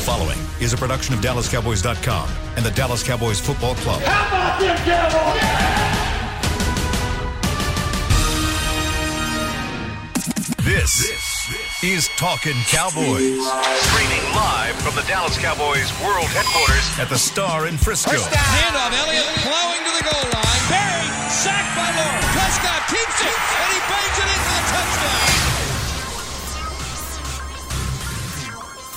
The following is a production of DallasCowboys.com and the Dallas Cowboys Football Club. How about them Cowboys? This is Talking Cowboys. Streaming live from the Dallas Cowboys World Headquarters at the Star in Frisco. First down. Handoff. Elliott plowing to the goal line. Buried. Sacked by Lawrence. Prescott keeps it, and he bangs it in for the touchdown.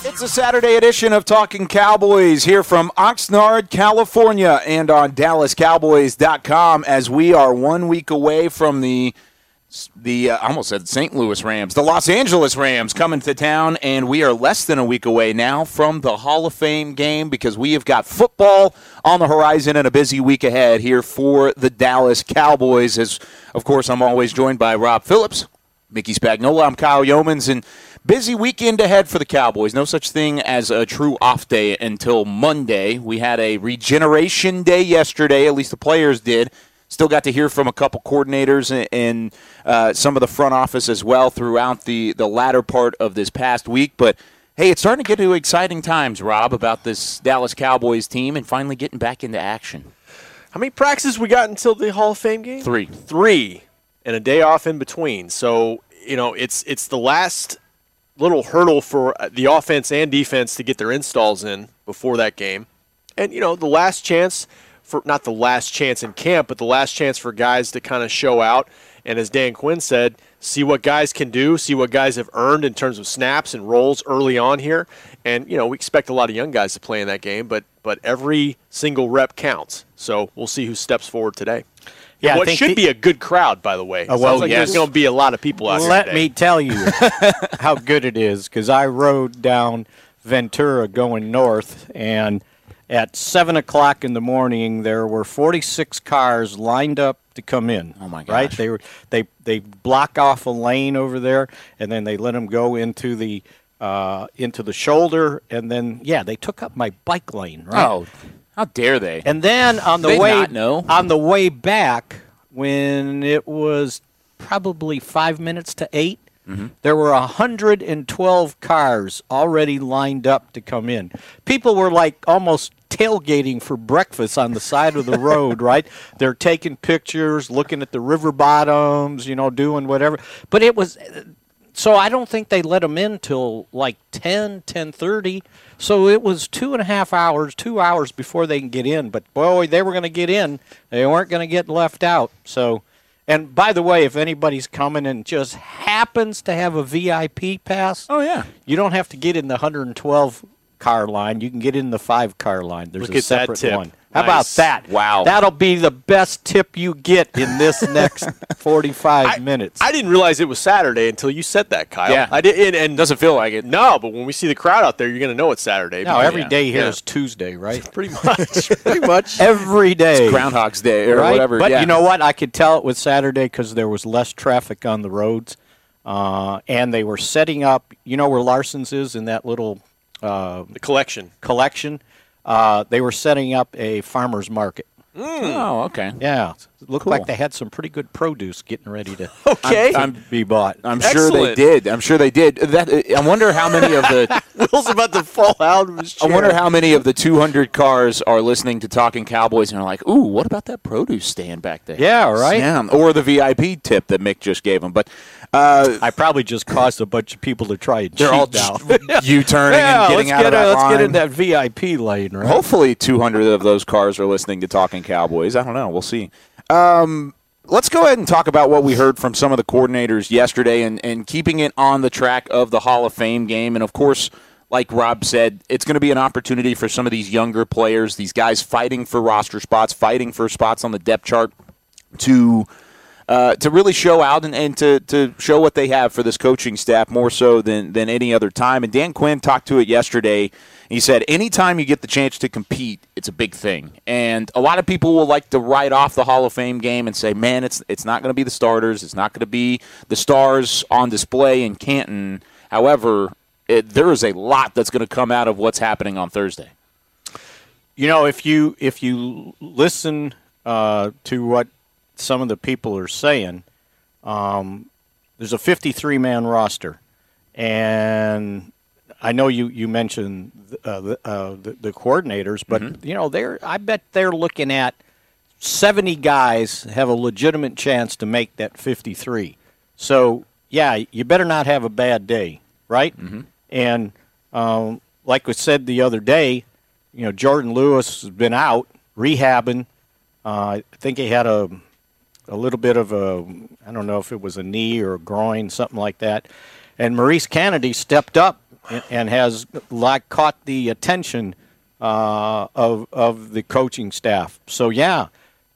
It's a Saturday edition of Talking Cowboys here from Oxnard, California, and on DallasCowboys.com as we are one week away from the the uh, I almost said St. Louis Rams, the Los Angeles Rams coming to town, and we are less than a week away now from the Hall of Fame game because we have got football on the horizon and a busy week ahead here for the Dallas Cowboys. As of course, I'm always joined by Rob Phillips, Mickey Spagnola, I'm Kyle Yeomans, and busy weekend ahead for the Cowboys. No such thing as a true off day until Monday. We had a regeneration day yesterday, at least the players did. Still got to hear from a couple coordinators and, and uh, some of the front office as well throughout the, the latter part of this past week. But hey, it's starting to get to exciting times, Rob, about this Dallas Cowboys team and finally getting back into action. How many practices we got until the Hall of Fame game? Three. Three, and a day off in between. So you know, it's it's the last little hurdle for uh, the offense and defense to get their installs in before that game, and you know, the last chance for not the last chance in camp, but the last chance for guys to kind of show out. And as Dan Quinn said, see what guys can do, see what guys have earned in terms of snaps and roles early on here. And you know, we expect a lot of young guys to play in that game, but but every single rep counts. So we'll see who steps forward today. Yeah, what should the- be a good crowd, by the way. Oh, well, like yes. there's going to be a lot of people out Let here me tell you how good it is because I rode down Ventura going north, and at 7 o'clock in the morning, there were 46 cars lined up to come in. Oh, my gosh! Right? They, were, they, they block off a lane over there, and then they let them go into the. Uh, into the shoulder, and then yeah, they took up my bike lane. Right? Oh, how dare they? And then on the They way on the way back, when it was probably five minutes to 8 Mm-hmm. there were 112 cars already lined up to come in. People were like almost tailgating for breakfast on the side of the road, right? They're taking pictures, looking at the river bottoms, you know, doing whatever. But it was so I don't think they let them in till like 10, 10.30. So it was two and a half hours, two hours before they can get in. But boy, they were going to get in. They weren't going to get left out. So, and by the way, if anybody's coming and just happens to have a VIP pass, oh yeah, you don't have to get in the 112 car line. You can get in the five car line. There's Look a separate tip. one. How about that? Wow. That'll be the best tip you get in this next 45 I, minutes. I didn't realize it was Saturday until you said that, Kyle. Yeah. I did, and, and Doesn't feel like it. no, but when we see the crowd out there, you're going to know it's Saturday. no, every day here Yeah. is Tuesday, right? pretty much, pretty much. Every day. Groundhog's Day or right? whatever. But yeah. you know what? I could tell it was Saturday because there was less traffic on the roads, uh, and they were setting up. You know where Larson's is in that little uh, the collection. collection. Uh, they were setting up a farmers market. Oh, okay. Yeah, it looked Cool. like they had some pretty good produce getting ready to Okay. I'm- be bought. I'm sure they Excellent. did. I'm sure they did. That I wonder how many of the Will's about to fall out of his I chair. wonder how many of the 200 cars are listening to Talking Cowboys and are like, "Ooh, what about that produce stand back there?" Yeah, right. Yeah, or the VIP tip that Mick just gave them. But uh, I probably just caused a bunch of people to try and they're cheat all now. U-turning yeah, and getting let's out get of that a- let's line. get in that VIP lane, right? Hopefully, 200 of those cars are listening to Talking Cowboys. I don't know. We'll see. Um, let's go ahead and talk about what we heard from some of the coordinators yesterday and, and keeping it on the track of the Hall of Fame game. And of course, like Rob said, it's going to be an opportunity for some of these younger players, these guys fighting for roster spots, fighting for spots on the depth chart to uh, to really show out and, and to, to show what they have for this coaching staff more so than, than any other time. And Dan Quinn talked to it yesterday. He said, anytime you get the chance to compete, it's a big thing. And a lot of people will like to write off the Hall of Fame game and say, man, it's, it's not going to be the starters. It's not going to be the stars on display in Canton. However, it, there is a lot that's going to come out of what's happening on Thursday. You know, if you if you listen uh, to what some of the people are saying, um, there's a 53 man roster, and I know you you mentioned uh, the, uh, the the coordinators, but Mm-hmm. you know they're I bet they're looking at seventy guys have a legitimate chance to make that fifty three. So yeah, you better not have a bad day, right? Mm-hmm. And um, like we said the other day, you know Jourdan Lewis has been out rehabbing. Uh, I think he had a a little bit of a I don't know if it was a knee or a groin, something like that. And Maurice Canady stepped up and, and has like caught the attention uh, of of the coaching staff. So yeah,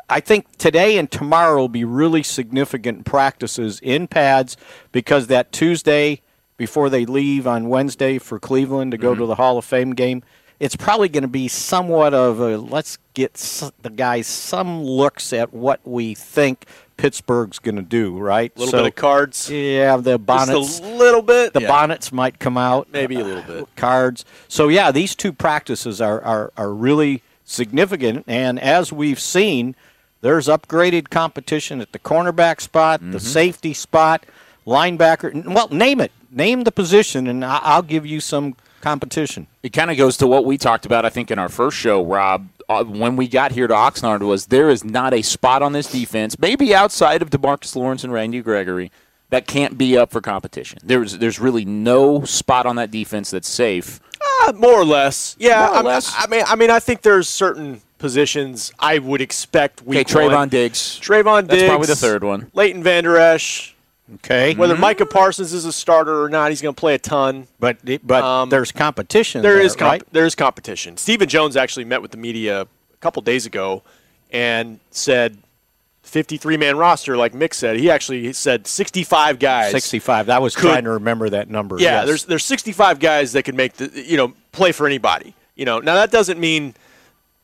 I think today and tomorrow will be really significant practices in pads because that Tuesday before they leave on Wednesday for Cleveland to go to the Hall of Fame game, it's probably going to be somewhat of a let's get the guys some looks at what we think Pittsburgh's going to do, right? A little bit of cards. Yeah, the bonnets. Just a little bit. The Yeah. bonnets might come out. Maybe a little bit. Cards. So, yeah, these two practices are, are, are really significant. And as we've seen, there's upgraded competition at the cornerback spot, Mm-hmm. the safety spot, linebacker. Well, name it. Name the position, and I'll give you some competition. it kind of goes to what we talked about, I think, in our first show, Rob. Uh, when we got here to Oxnard, was there is not a spot on this defense, maybe outside of DeMarcus Lawrence and Randy Gregory, that can't be up for competition. There's there's really no spot on that defense that's safe. Uh, more or less. Yeah. More or I'm- less. I mean, I mean, I think there's certain positions I would expect. Okay, Week Trevon one. Diggs. Trevon Diggs. That's Diggs. probably the third one. Leighton Vander Esch. Okay. Whether Micah Parsons is a starter or not, he's going to play a ton. But but Um, there's competition. There there is comp- right? there is competition. Stephen Jones actually met with the media a couple days ago and said 53 man roster like Mick said. He actually said 65 guys. 65. I was Could- trying to remember that number. Yeah, yes. there's there's 65 guys that can make the you know play for anybody. You know, now that doesn't mean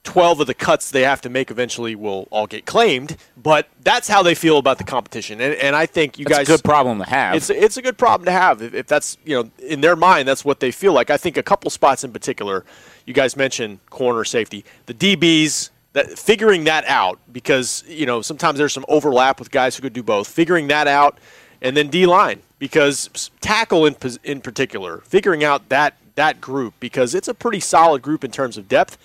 12 of the cuts they have to make eventually will all get claimed, but that's how they feel about the competition. And, and I think you That's guys a good problem to have. it's it's a good problem to have if, if that's you know in their mind that's what they feel like. I think a couple spots in particular, you guys mentioned corner safety, the DBs. That figuring that out because you know sometimes there's some overlap with guys who could do both. Figuring that out, and then D line because tackle in in particular, figuring out that that group because it's a pretty solid group in terms of depth.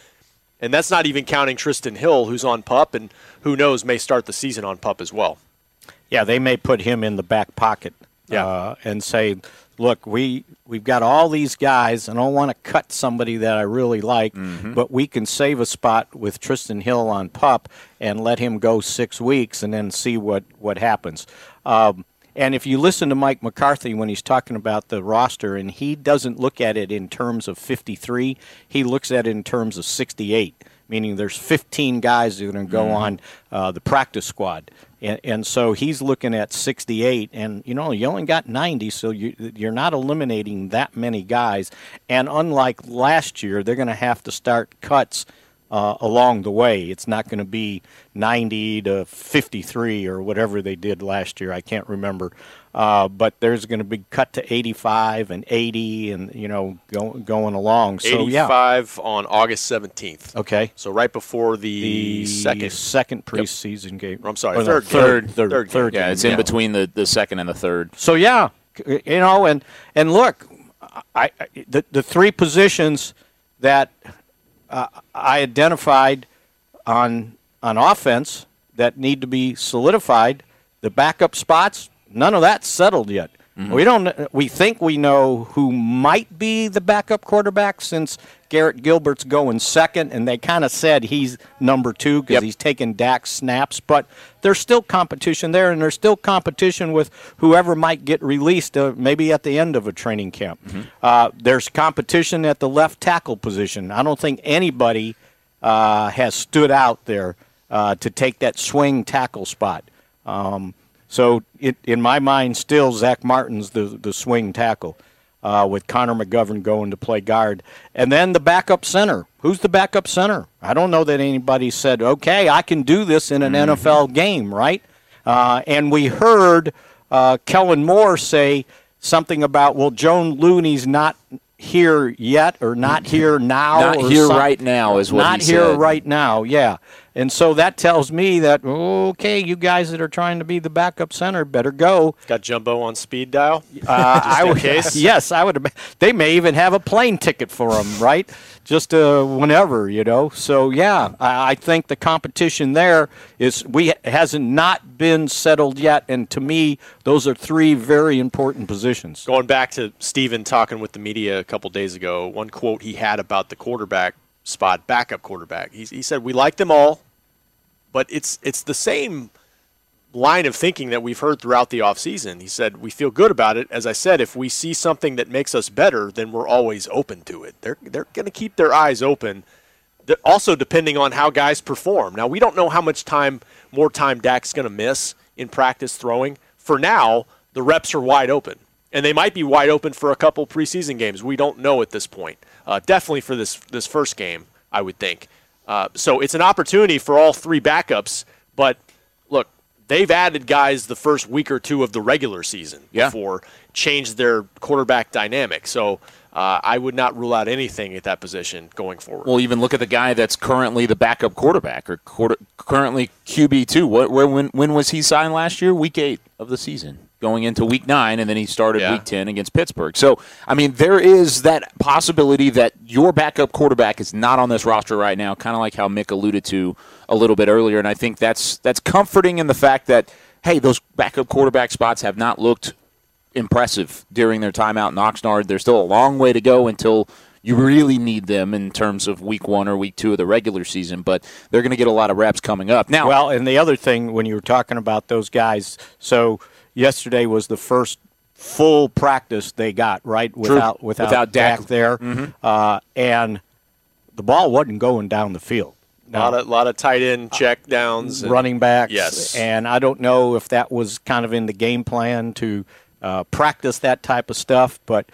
And that's not even counting Trysten Hill, who's on pup, and who knows may start the season on pup as well. Yeah, they may put him in the back pocket Yeah. uh, and say, "Look, we we've got all these guys, and I don't want to cut somebody that I really like, but we can save a spot with Trysten Hill on pup and let him go six weeks, and then see what what happens." Um, and if you listen to Mike McCarthy when he's talking about the roster, and he doesn't look at it in terms of 53, he looks at it in terms of 68 meaning there's 15 guys that are going to go on uh, the practice squad. And, and so he's looking at 68, and you know you only got 90, so you, you're not eliminating that many guys. And unlike last year, they're going to have to start cuts uh, along the way. It's not going to be 90 to 53 or whatever they did last year. I can't remember. Uh, but there's going to be cut to 85 and 80, and you know go, going along. So yeah, 85 on August 17th. okay. So right before the, The second. second preseason game. I'm sorry, Or no, third third, third, Third third, game. yeah, game, it's in between the, the second and the third. So yeah, you know, and and look, I, I the the three positions that uh, I identified on on offense that need to be solidified, the backup spots, none of that's settled yet. We don't. We think we know who might be the backup quarterback since Garrett Gilbert's going second, and they kind of said he's number two because Yep. he's taking Dak's snaps. But there's still competition there, and there's still competition with whoever might get released, uh, maybe at the end of a training camp. Uh, there's competition at the left tackle position. I don't think anybody uh, has stood out there uh, to take that swing tackle spot. Um, so, it, in my mind, still Zack Martin's the the swing tackle, uh, with Connor McGovern going to play guard, and then the backup center. Who's the backup center? I don't know that anybody said, "Okay, I can do this in an NFL game," right? Uh, and we heard uh, Kellen Moore say something about, "Well, Joe Looney's not." Here yet, or not here now? Not or here some- right now is what not he here said. right now. Yeah, And so that tells me that okay, you guys that are trying to be the backup center better go. Got Jumbo on speed dial. Uh, I would, case? yes, I would. They may even have a plane ticket for them, right? Just uh, whenever, you know. So yeah, I, I think the competition there is we hasn't not been settled yet, and to me, those are three very important positions. Going back to Stephen talking with the media a couple days ago, one quote he had about the quarterback spot, backup quarterback. He, he said, "We like them all, but it's it's the same line of thinking that we've heard throughout the offseason. He said, "We feel good about it. As I said, if we see something that makes us better, then we're always open to it. They're they're going to keep their eyes open." They're also depending on how guys perform. Now, we don't know how much time more time Dak's going to miss in practice throwing. For now, the reps are wide open, and they might be wide open for a couple preseason games. We don't know at this point. Uh, definitely for this this first game, I would think. Uh, so it's an opportunity for all three backups. But look, they've added guys the first week or two of the regular season Yeah. before changed their quarterback dynamic. So uh, I would not rule out anything at that position going forward. Well, even look at the guy that's currently the backup quarterback or quarter, currently QB two. What where when when was he signed last year? Week eight of the season, going into week nine, and then he started Yeah. week ten against Pittsburgh. So I mean, there is that possibility that your backup quarterback is not on this roster right now, kind of like how Mick alluded to a little bit earlier, and I think that's that's comforting in the fact that hey, those backup quarterback spots have not looked impressive during their time out in Oxnard. There's still a long way to go until you really need them in terms of week one or week two of the regular season, but they're going to get a lot of reps coming up. Now, Well, and the other thing when you were talking about those guys, so yesterday was the first full practice they got right without without, Without Dak. Dak there, uh, and the ball wasn't going down the field. a lot of, lot of tight end check downs. and- running backs. Yes. And I don't know if that was kind of in the game plan to uh, practice that type of stuff, but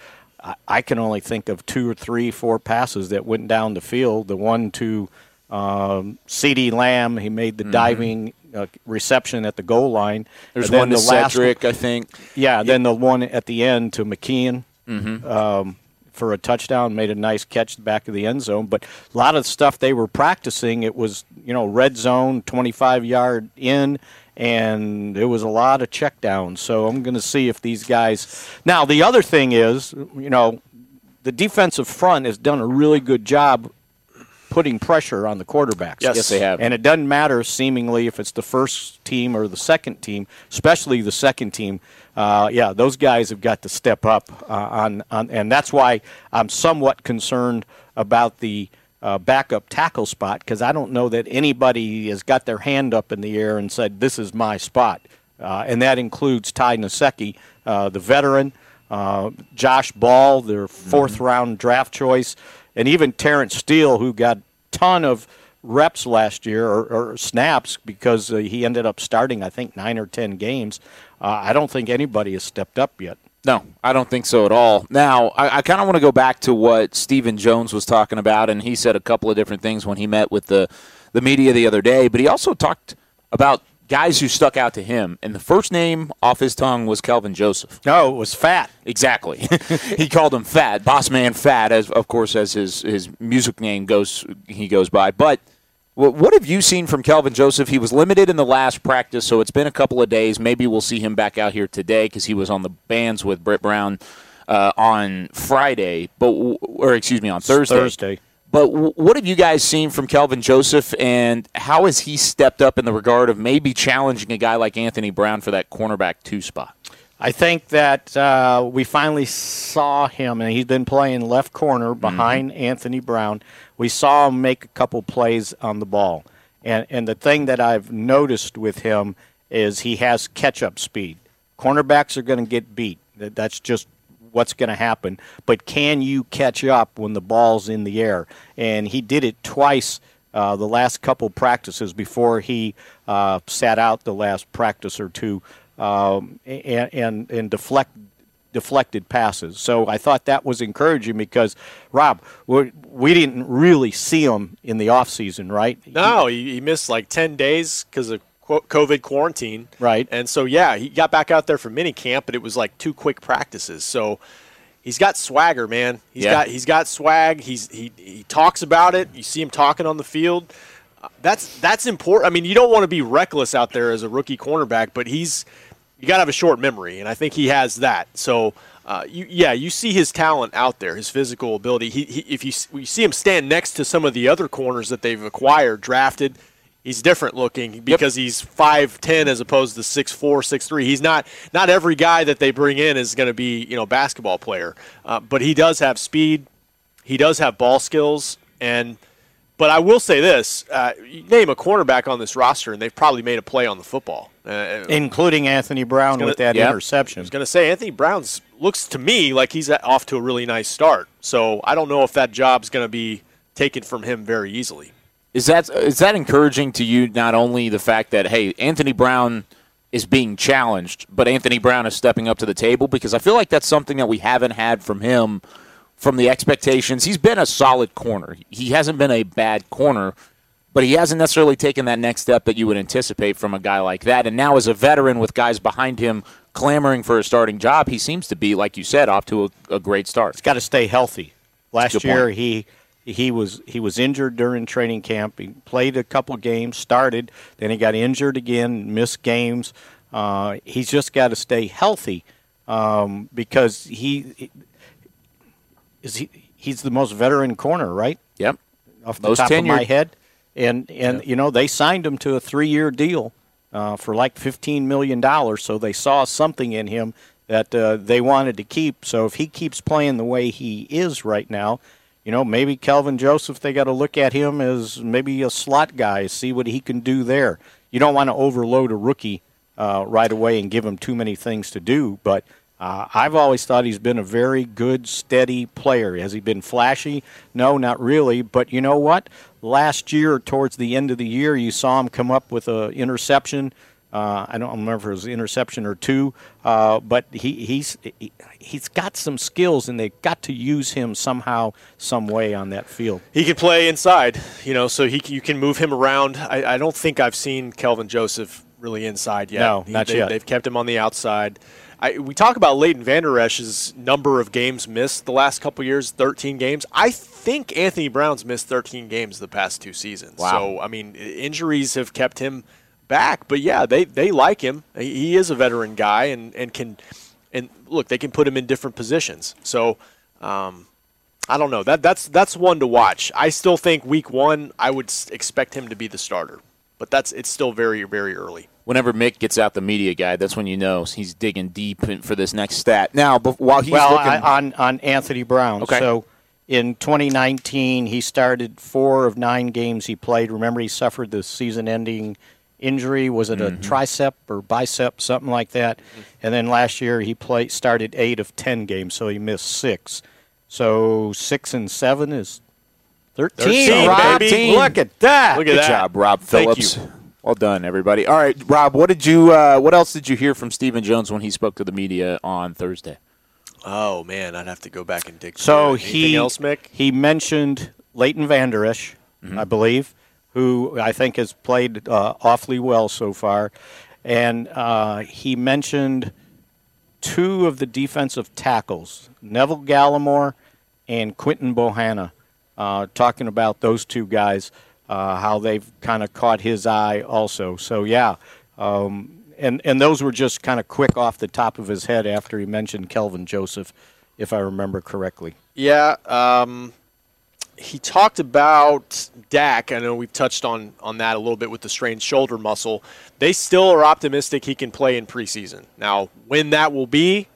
I, I can only think of two or three, four passes that went down the field. The one to um, CeeDee Lamb, he made the diving uh, reception at the goal line. Mm-hmm. there's one to the last Cedric, I think. yeah, then the one at the end to McKeon um, for a touchdown, made a nice catch back of the end zone. But a lot of stuff they were practicing, it was you know red zone, 25 yard in, and it was a lot of check downs. So I'm going to see if these guys. Now the other thing is, you know, the defensive front has done a really good job putting pressure on the quarterbacks. Yes. Yes, they have. And it doesn't matter seemingly if it's the first team or the second team, especially the second team. Uh, yeah, those guys have got to step up uh, on, on, and that's why I'm somewhat concerned about the uh, backup tackle spot because I don't know that anybody has got their hand up in the air and said this is my spot, uh, and that includes Ty Nsekhe, uh, the veteran, uh, Josh Ball, their 4th round draft choice, and even Terence Steele, who got ton of reps last year or, or snaps because uh, he ended up starting I think nine or ten games. Uh, I don't think anybody has stepped up yet. No, I don't think so at all. Now, I, I kind of want to go back to what Stephen Jones was talking about, and he said a couple of different things when he met with the, the media the other day, but he also talked about guys who stuck out to him, and the first name off his tongue was Kelvin Joseph. No, it was fat. Exactly. he called him Fat, Boss Man Fat, as of course as his his music name goes he goes by. But what have you seen from Kelvin Joseph? He was limited in the last practice, so it's been a couple of days. Maybe we'll see him back out here today because he was on the bands with Britt Brown uh, on Friday, but or excuse me on Thursday. Thursday. But w- what have you guys seen from Kelvin Joseph, and how has he stepped up in the regard of maybe challenging a guy like Anthony Brown for that cornerback two spot? I think that uh, we finally saw him, and he's been playing left corner behind Anthony Brown. We saw him make a couple plays on the ball, and and the thing that I've noticed with him is he has catch up speed. Cornerbacks are going to get beat. That's just what's going to happen. But can you catch up when the ball's in the air? And he did it twice uh, the last couple practices before he uh, sat out the last practice or two um, and, and, and deflect, deflected passes. So I thought that was encouraging because, Rob, we, didn't really see him in the offseason, right? No, he, he missed like 10 days because of COVID quarantine. Right. And so, yeah, he got back out there for mini camp, but it was like two quick practices. So he's got swagger, man. He's Yeah. got he's got swag. He's he he talks about it. You see him talking on the field. that's that's important. I mean, you don't want to be reckless out there as a rookie cornerback, but he's you got to have a short memory, and I think he has that. So. Uh, you, yeah, you see his talent out there, his physical ability. He, he, if you, you see him stand next to some of the other corners that they've acquired, drafted, he's different looking because yep. he's 5'10 as opposed to 6'4 6'3 he's not not every guy that they bring in is going to be you know basketball player uh, but he does have speed he does have ball skills and but I will say this: uh, name a cornerback on this roster, and they've probably made a play on the football, uh, including Anthony Brown gonna, with that interception. I was going to say Anthony Brown's looks to me like he's off to a really nice start. So I don't know if that job's going to be taken from him very easily. Is that is that encouraging to you? Not only the fact that hey, Anthony Brown is being challenged, but Anthony Brown is stepping up to the table because I feel like that's something that we haven't had from him from the expectations. He's been a solid corner. He hasn't been a bad corner, but he hasn't necessarily taken that next step that you would anticipate from a guy like that. And now, as a veteran with guys behind him clamoring for a starting job, he seems to be, like you said, off to a, a great start. He's got to stay healthy. Last year, point. he he was he was injured during training camp. He played a couple games, started, then he got injured again, missed games. Uh, he's just got to stay healthy um, because he is he he's the most veteran corner, right? Yep. Off the most top tenured. of my head. And and yep. you know, they signed him to a three year deal uh, for like fifteen million dollars, so they saw something in him that uh, they wanted to keep. So if he keeps playing the way he is right now, you know, maybe Kelvin Joseph, they got to look at him as maybe a slot guy, see what he can do there. You don't want to overload a rookie uh, right away and give him too many things to do, but uh, I've always thought he's been a very good, steady player. Has he been flashy? No, not really. But you know what? Last year, towards the end of the year, you saw him come up with an interception. Uh, I don't remember if it was interception or two, uh, but he, he's he, he's got some skills, and they've got to use him somehow, some way on that field. He can play inside, you know, so he you can move him around. I, I don't think I've seen Kelvin Joseph really inside yet. No, not they, yet. They've kept him on the outside. I, we talk about Leighton Vander Esch's number of games missed the last couple years, 13 games. I think Anthony Brown's missed 13 games the past two seasons. Wow. So, I mean, injuries have kept him back. But yeah, they, they like him. He is a veteran guy and, and can and look, they can put him in different positions. So, um, I don't know. That that's that's one to watch. I still think week one, I would expect him to be the starter, but that's it's still very very early whenever Mick gets out the media guy, that's when you know he's digging deep for this next stat. Now, while he's well, looking I, on on Anthony Brown, okay. so in 2019 he started four of nine games he played. Remember, he suffered the season-ending injury. Was it mm-hmm. a tricep or bicep, something like that? Mm-hmm. And then last year he played started eight of ten games, so he missed six. So six and seven is 13, 13 Rob. Baby. Look at that. Look at Good that. job, Rob Phillips. Well done, everybody. All right, Rob. What did you? Uh, what else did you hear from Stephen Jones when he spoke to the media on Thursday? Oh man, I'd have to go back and dig. So he else, Mick? he mentioned Leighton Vander Esch, mm-hmm. I believe, who I think has played uh, awfully well so far, and uh, he mentioned two of the defensive tackles, Neville Gallimore and Quinton Bohanna, uh, talking about those two guys uh, how they've kind of caught his eye also. So yeah, um, and and those were just kind of quick off the top of his head after he mentioned Kelvin Joseph, if I remember correctly. Yeah. Um, he talked about Dak. I know we've touched on, on that a little bit with the strained shoulder muscle. They still are optimistic he can play in preseason. Now, when that will be,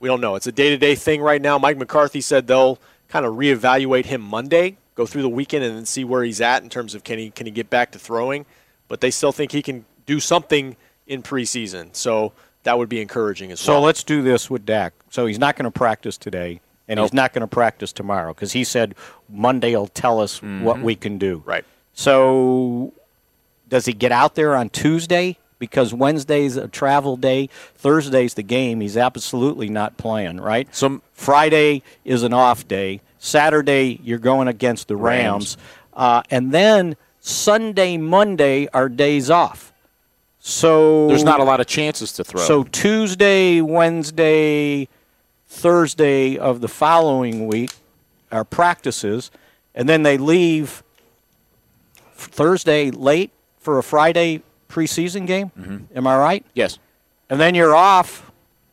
we don't know. It's a day to day thing right now. Mike McCarthy said they'll kind of reevaluate him Monday go through the weekend and then see where he's at in terms of can he can he get back to throwing. But they still think he can do something in preseason. So that would be encouraging as so well. So let's do this with Dak. So he's not going to practice today, and nope. he's not going to practice tomorrow because he said Monday will tell us mm-hmm. what we can do. Right. So does he get out there on Tuesday? Because Wednesday's a travel day, Thursday's the game. He's absolutely not playing, right? So Friday is an off day. Saturday, you're going against the Rams. Rams. Uh, and then Sunday, Monday are days off. So there's not a lot of chances to throw. So Tuesday, Wednesday, Thursday of the following week our practices, and then they leave Thursday late for a Friday preseason game. Mm-hmm. Am I right? Yes. and then you're off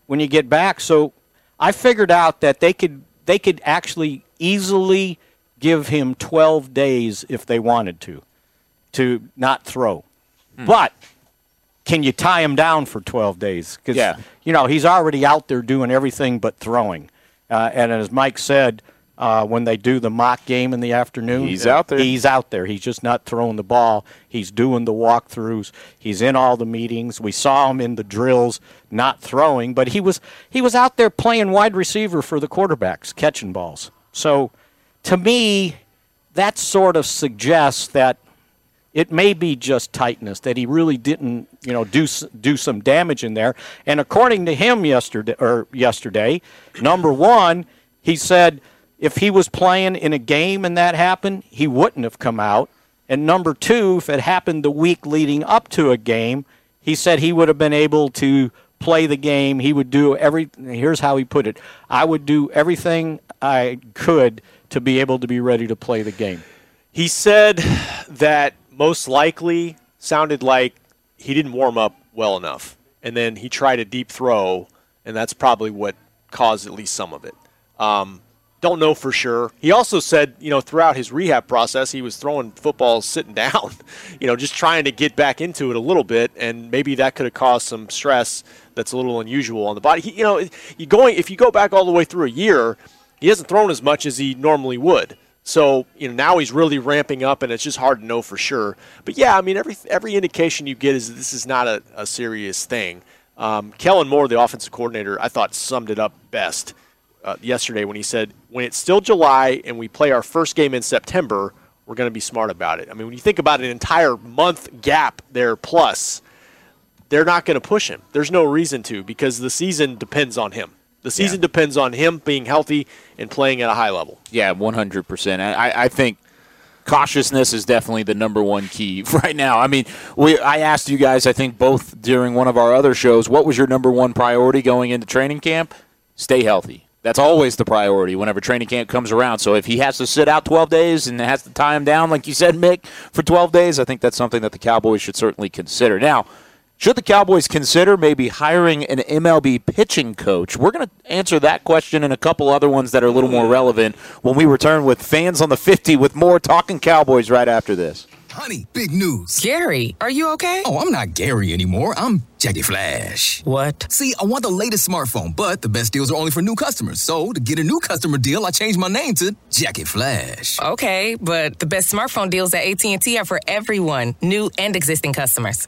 when you get back. So I figured out that they could they could actually easily give him 12 days if they wanted to to not throw. Hmm. But can you tie him down for 12 days? Because Yeah. you know he's already out there doing everything but throwing. Uh, and as Mike said, uh, when they do the mock game in the afternoon, He's out there. He's out there. He's just not throwing the ball. He's doing the walkthroughs. He's in all the meetings. We saw him in the drills, not throwing, but he was he was out there playing wide receiver for the quarterbacks, catching balls. So, to me, that sort of suggests that it may be just tightness that he really didn't, you know, do do some damage in there. And according to him yesterday or yesterday, number 1, he said if he was playing in a game and that happened, he wouldn't have come out. And number 2, if it happened the week leading up to a game, he said he would have been able to play the game. He would do every here's how he put it. I would do everything I could to be able to be ready to play the game. He said that most likely sounded like he didn't warm up well enough, and then he tried a deep throw, and that's probably what caused at least some of it. Um, don't know for sure. He also said, you know, throughout his rehab process, he was throwing footballs sitting down, you know, just trying to get back into it a little bit, and maybe that could have caused some stress that's a little unusual on the body. He, you know, you going if you go back all the way through a year, he hasn't thrown as much as he normally would. So you know now he's really ramping up, and it's just hard to know for sure. But yeah, I mean every every indication you get is that this is not a, a serious thing. Um, Kellen Moore, the offensive coordinator, I thought summed it up best uh, yesterday when he said, "When it's still July and we play our first game in September, we're going to be smart about it." I mean, when you think about an entire month gap there plus, they're not going to push him. There's no reason to because the season depends on him. The season Yeah. depends on him being healthy and playing at a high level. Yeah, one hundred percent. I, I think cautiousness is definitely the number one key right now. I mean, we I asked you guys, I think both during one of our other shows, what was your number one priority going into training camp? Stay healthy. That's always the priority whenever training camp comes around. So if he has to sit out 12 days and has to tie him down, like you said, Mick, for 12 days, I think that's something that the Cowboys should certainly consider. Now, should the Cowboys consider maybe hiring an MLB pitching coach? We're going to answer that question and a couple other ones that are a little more relevant when we return with fans on the 50 with more Talking Cowboys right after this. Honey, big news. Gary, are you okay? Oh, I'm not Gary anymore. I'm Jackie Flash. What? See, I want the latest smartphone, but the best deals are only for new customers. So, to get a new customer deal, I changed my name to Jackie Flash. Okay, but the best smartphone deals at AT&T are for everyone, new and existing customers.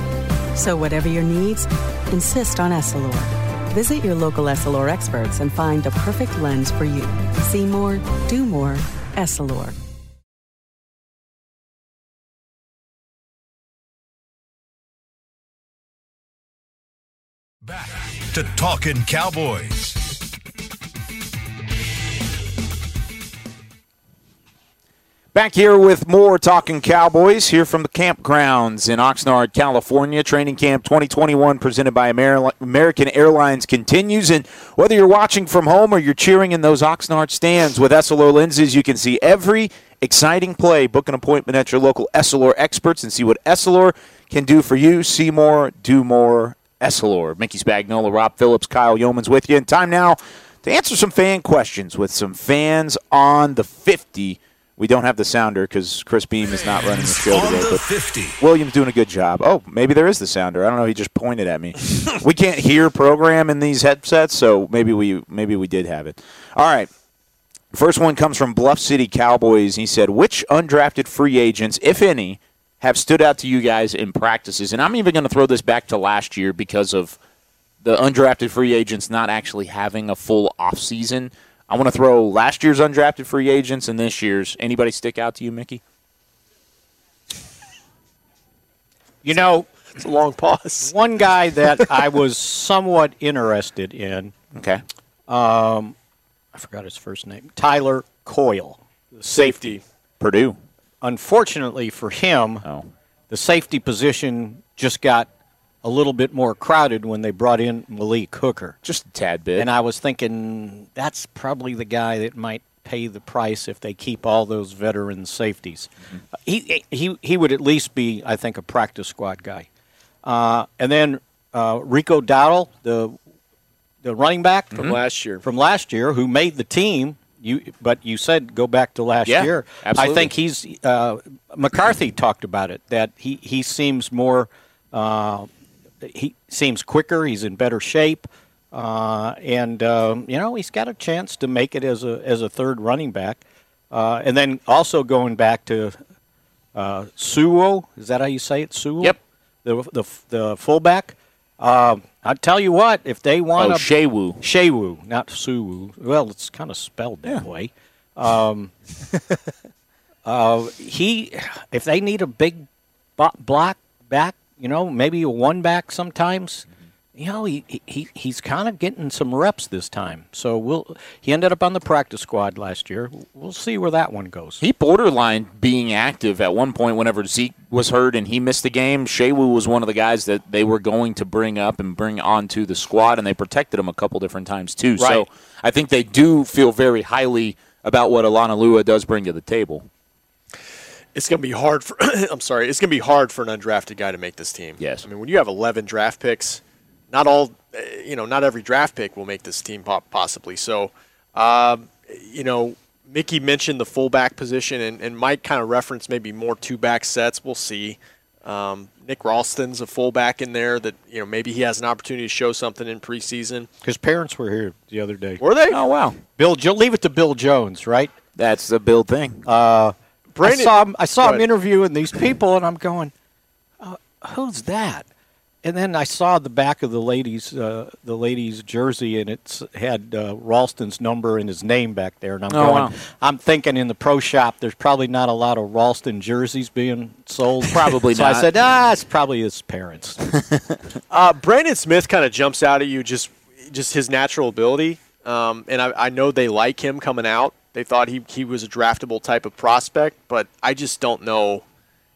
So, whatever your needs, insist on Essilor. Visit your local Essilor experts and find the perfect lens for you. See more, do more, Essilor. Back to Talking Cowboys. Back here with more Talking Cowboys here from the campgrounds in Oxnard, California. Training Camp 2021 presented by Amer- American Airlines continues. And whether you're watching from home or you're cheering in those Oxnard stands with Essilor lenses, you can see every exciting play. Book an appointment at your local Essilor experts and see what Essilor can do for you. See more, do more. Essilor. Mickey Spagnola, Rob Phillips, Kyle Yeomans with you. And time now to answer some fan questions with some fans on the 50. We don't have the sounder because Chris Beam is not running the show today. But 50. William's doing a good job. Oh, maybe there is the sounder. I don't know. He just pointed at me. we can't hear program in these headsets, so maybe we maybe we did have it. All right. First one comes from Bluff City Cowboys. He said, "Which undrafted free agents, if any, have stood out to you guys in practices?" And I'm even going to throw this back to last year because of the undrafted free agents not actually having a full off season. I want to throw last year's undrafted free agents and this year's. Anybody stick out to you, Mickey? You know, it's a long pause. One guy that I was somewhat interested in. Okay. Um, I forgot his first name. Tyler Coyle, the safety. Purdue. Unfortunately for him, oh. the safety position just got a little bit more crowded when they brought in Malik Hooker. Just a tad bit. And I was thinking that's probably the guy that might pay the price if they keep all those veteran safeties. Mm-hmm. He, he, he would at least be, I think, a practice squad guy. Uh, and then uh, Rico Dowdle, the the running back From last year. from last year, who made the team. You, but you said go back to last Yeah, year. absolutely. I think he's uh, McCarthy talked about it that he he seems more. He seems quicker. He's in better shape, uh, and um, you know he's got a chance to make it as a as a third running back. Uh, and then also going back to uh, Suo, is that how you say it? Suo. Yep. The the the fullback. Um, I tell you what, if they want Oh, a Shewu. Shewu, not Suwu. Well, it's kind of spelled that way. Um, uh, he, if they need a big block back, you know, maybe a one back sometimes. Mm-hmm. You know, he, he he's kind of getting some reps this time. So we'll. He ended up on the practice squad last year. We'll see where that one goes. He borderline being active at one point whenever Zeke was hurt and he missed the game. Shewu was one of the guys that they were going to bring up and bring onto the squad, and they protected him a couple different times too. Right. So I think they do feel very highly about what Olonilua does bring to the table. It's going to be hard for. I'm sorry. It's going to be hard for an undrafted guy to make this team. Yes. I mean, when you have 11 draft picks, not all, uh, you know, not every draft pick will make this team pop possibly. So, um, you know, Mickey mentioned the fullback position, and, and Mike kind of referenced maybe more two back sets. We'll see. Um, Nick Ralston's a fullback in there that you know maybe he has an opportunity to show something in preseason. His parents were here the other day. Were they? Oh wow, Bill, jo- leave it to Bill Jones, right? That's the Bill thing. Uh, Brandon- I saw him, I saw him ahead. interviewing these people, and I'm going, uh, "Who's that?" And then I saw the back of the lady's uh, the lady's jersey, and it had uh, Ralston's number and his name back there. And I'm Oh, going, wow. I'm thinking in the pro shop, there's probably not a lot of Ralston jerseys being sold. Probably not. so not. I said, ah, it's probably his parents. Uh, Brandon Smith kind of jumps out at you just just his natural ability, um, and I, I know they like him coming out. They thought he he was a draftable type of prospect, but I just don't know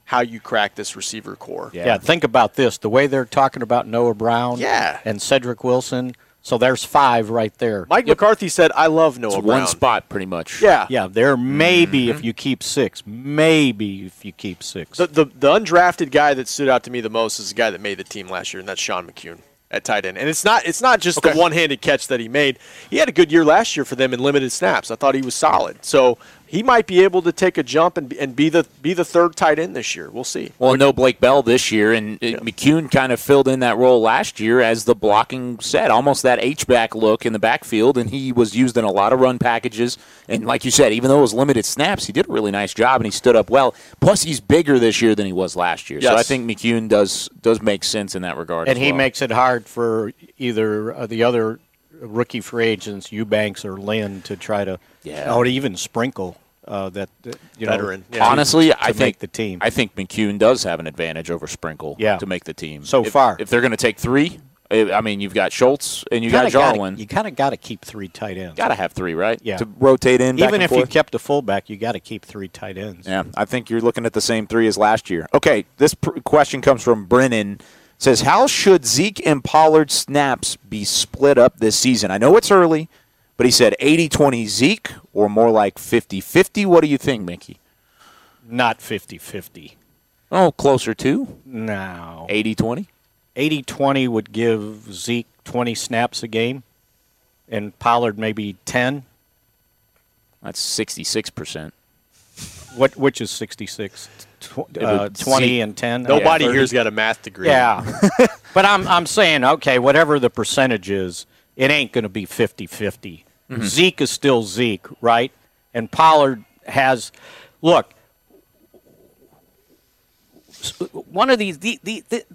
how you crack this receiver corps. Yeah. think about this: the way they're talking about Noah Brown, Yeah. and Cedric Wilson. So there's five right there. Mike McCarthy said, "I love Noah It's Brown." one spot pretty much. Yeah, Yeah, there maybe if mm-hmm. you keep six, maybe if you keep six. The, the the undrafted guy that stood out to me the most is the guy that made the team last year, and that's Sean McKeon at tight end. And it's not it's not just the one handed catch that he made. He had a good year last year for them in limited snaps. I thought he was solid. So he might be able to take a jump and, be- and be the be the third tight end this year. We'll see. Well, no Blake Bell this year, and uh McKeon kind of filled in that role last year as the blocking set, almost that H back look in the backfield, and he was used in a lot of run packages. And like you said, even though it was limited snaps, he did a really nice job, and he stood up well. Plus, he's bigger this year than he was last year, so I think McKeon does does make sense in that regard. and as he well. makes it hard for either uh, the other rookie free agents, Eubanks or Lynn, to try to, Yeah. or even sprinkle uh, that you. Veteran, to- yeah. Honestly, to I make think the team. I think McKeon does have an advantage over Sprinkle Yeah. to make the team So If- far. If they're going to take three, I I mean, you've got Schultz and you Kinda got gotta- You kind of got to keep three tight ends. Got to have three, right? Yeah. To rotate in. back Even if you kept a fullback, you got to keep three tight ends. Yeah, I think you're looking at the same three as last year. Okay, this pr- question comes from Brennan. Says, how should Zeke and Pollard snaps be split up this season? I know it's early, but he said 80-20 Zeke or more like 50-50. What do you think, Mickey? Not 50-50. Oh, closer to No. 80-20. 80-20 would give Zeke 20 snaps a game, and Pollard maybe 10. That's 66%. What which is 66? Tw- uh, would 20 Zeke- and 10. Nobody Yeah, here's 30. got a math degree. Yeah. but I'm I'm saying okay, whatever the percentage is, it ain't going to be 50-50. Mhm. Zeke is still Zeke, right? And Pollard has look, one of these the, the, the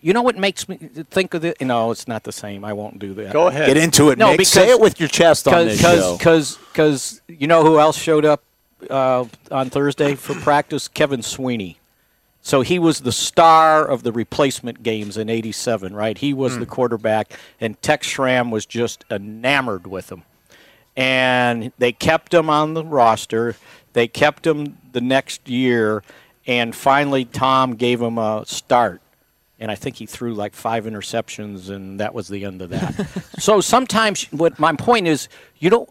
you know what makes me think of it? No, it's not the same. I won't do that. Go ahead. Get into it, No, Nick. because Say it with your chest on this show. Because because you know who else showed up uh, on Thursday for practice? Kevin Sweeney. So he was the star of the replacement games in '87, right? He was Hmm. the quarterback, and Tex Schramm was just enamored with him. And they kept him on the roster. They kept him the next year, and finally Tom gave him a start. And I think he threw like five interceptions, and that was the end of that. so sometimes, what my point is, you don't.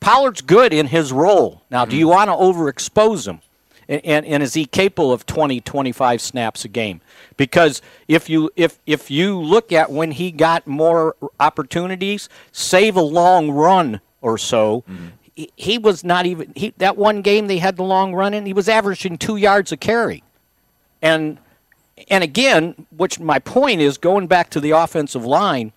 Pollard's good in his role. Now, do mm-hmm. you want to overexpose him? And, and, and is he capable of 20, 25 snaps a game? Because if you if if you look at when he got more opportunities, save a long run or so, mm-hmm. he, he was not even he, that one game they had the long run in. He was averaging two yards a carry, and and again, which my point is going back to the offensive line,